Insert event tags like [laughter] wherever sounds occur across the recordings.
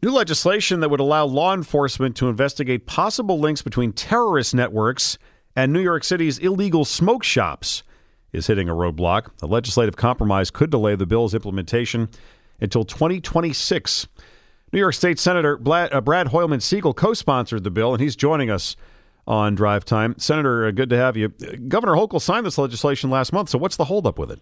New legislation that would allow law enforcement to investigate possible links between terrorist networks and New York City's illegal smoke shops is hitting a roadblock. A legislative compromise could delay the bill's implementation until 2026. New York State Senator Brad, uh, Brad Hoylman Sigal co sponsored the bill, and he's joining us on Drive Time. Senator, uh, good to have you. Governor Hochul signed this legislation last month, so what's the holdup with it?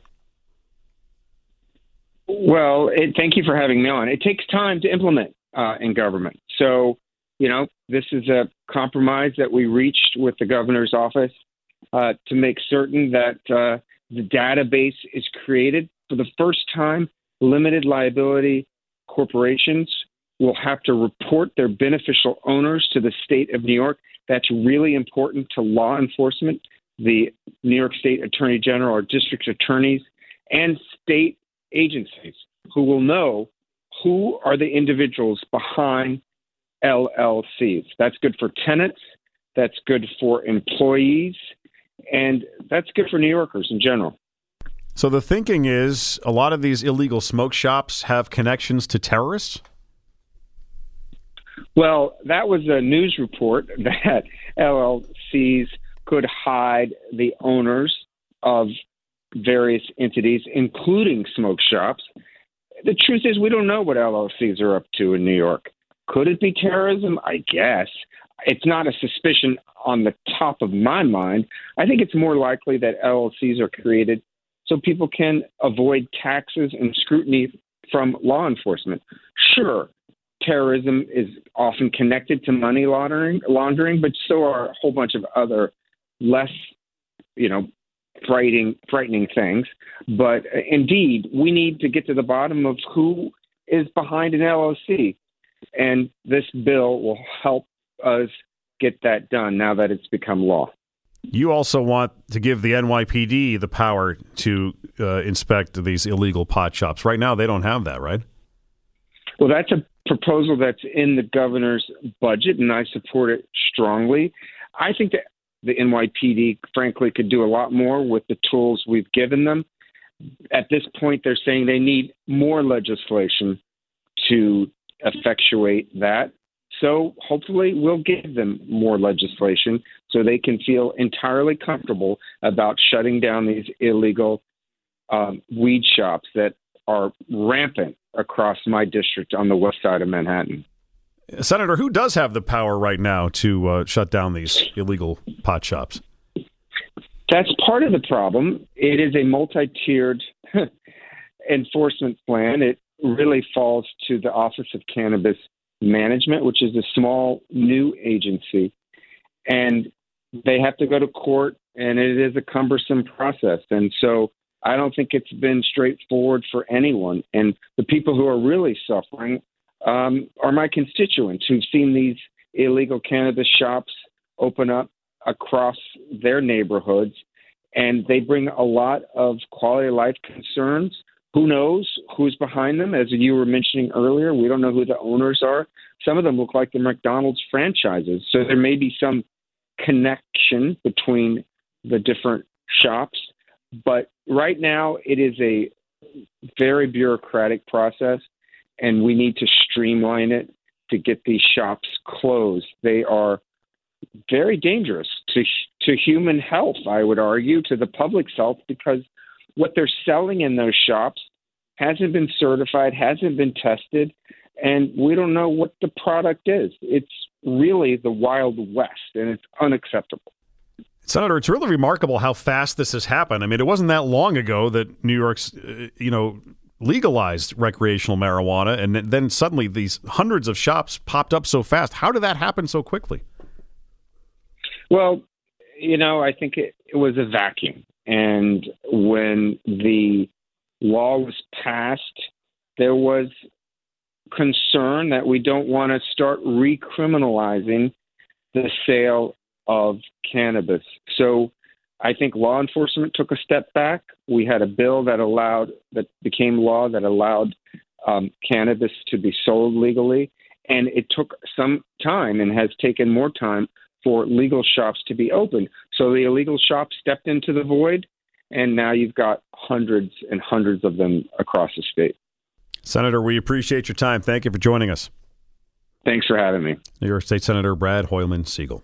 Well, it, thank you for having me on. It takes time to implement uh, in government. So, you know, this is a compromise that we reached with the governor's office uh, to make certain that uh, the database is created for the first time. Limited liability corporations will have to report their beneficial owners to the state of New York. That's really important to law enforcement, the New York State Attorney General or district attorneys, and state agencies who will know who are the individuals behind LLCs. That's good for tenants, that's good for employees, and that's good for New Yorkers in general. So the thinking is a lot of these illegal smoke shops have connections to terrorists? Well, that was a news report [laughs] that LLCs could hide the owners of various entities, including smoke shops. The truth is, we don't know what LLCs are up to in New York. Could it be terrorism? I guess. It's not a suspicion on the top of my mind. I think it's more likely that LLCs are created so people can avoid taxes and scrutiny from law enforcement. Sure, terrorism is often connected to money laundering, laundering, but so are a whole bunch of other less, you know, frightening, frightening things. But uh, indeed, we need to get to the bottom of who is behind an LLC, and this bill will help us get that done now that it's become law. You also want to give the NYPD the power to uh, inspect these illegal pot shops. Right now, they don't have that, right? Well, that's a proposal that's in the governor's budget, and I support it strongly. I think that the NYPD, frankly, could do a lot more with the tools we've given them. At this point, they're saying they need more legislation to effectuate that. So hopefully, we'll give them more legislation so they can feel entirely comfortable about shutting down these illegal um, weed shops that are rampant across my district on the west side of Manhattan. Senator, who does have the power right now to uh, shut down these illegal pot shops? That's part of the problem. It is a multi tiered [laughs] enforcement plan. It really falls to the Office of Cannabis Management, which is a small new agency. And they have to go to court, and it is a cumbersome process. And so I don't think it's been straightforward for anyone. And the people who are really suffering um, are my constituents who've seen these illegal cannabis shops open up across their neighborhoods. And they bring a lot of quality of life concerns. Who knows who's behind them? As you were mentioning earlier, we don't know who the owners are. Some of them look like the McDonald's franchises. So there may be some connection between the different shops. But right now, it is a very bureaucratic process, and we need to streamline it to get these shops closed. They are very dangerous to to human health, I would argue, to the public's health, because what they're selling in those shops hasn't been certified, hasn't been tested, and we don't know what the product is. It's really the Wild West, and it's unacceptable. Senator, it's really remarkable how fast this has happened. I mean, it wasn't that long ago that New York's, uh, you know, legalized recreational marijuana, and then suddenly these hundreds of shops popped up so fast. How did that happen so quickly? Well, you know, I think it, it was a vacuum. And when the law was passed, there was concern that we don't want to start recriminalizing the sale of cannabis. So I think law enforcement took a step back. We had a bill that allowed, that became law that allowed um, cannabis to be sold legally. And it took some time and has taken more time for legal shops to be open. So the illegal shops stepped into the void, and now you've got hundreds and hundreds of them across the state. Senator, we appreciate your time. Thank you for joining us. Thanks for having me. New York State Senator Brad Hoylman Sigal.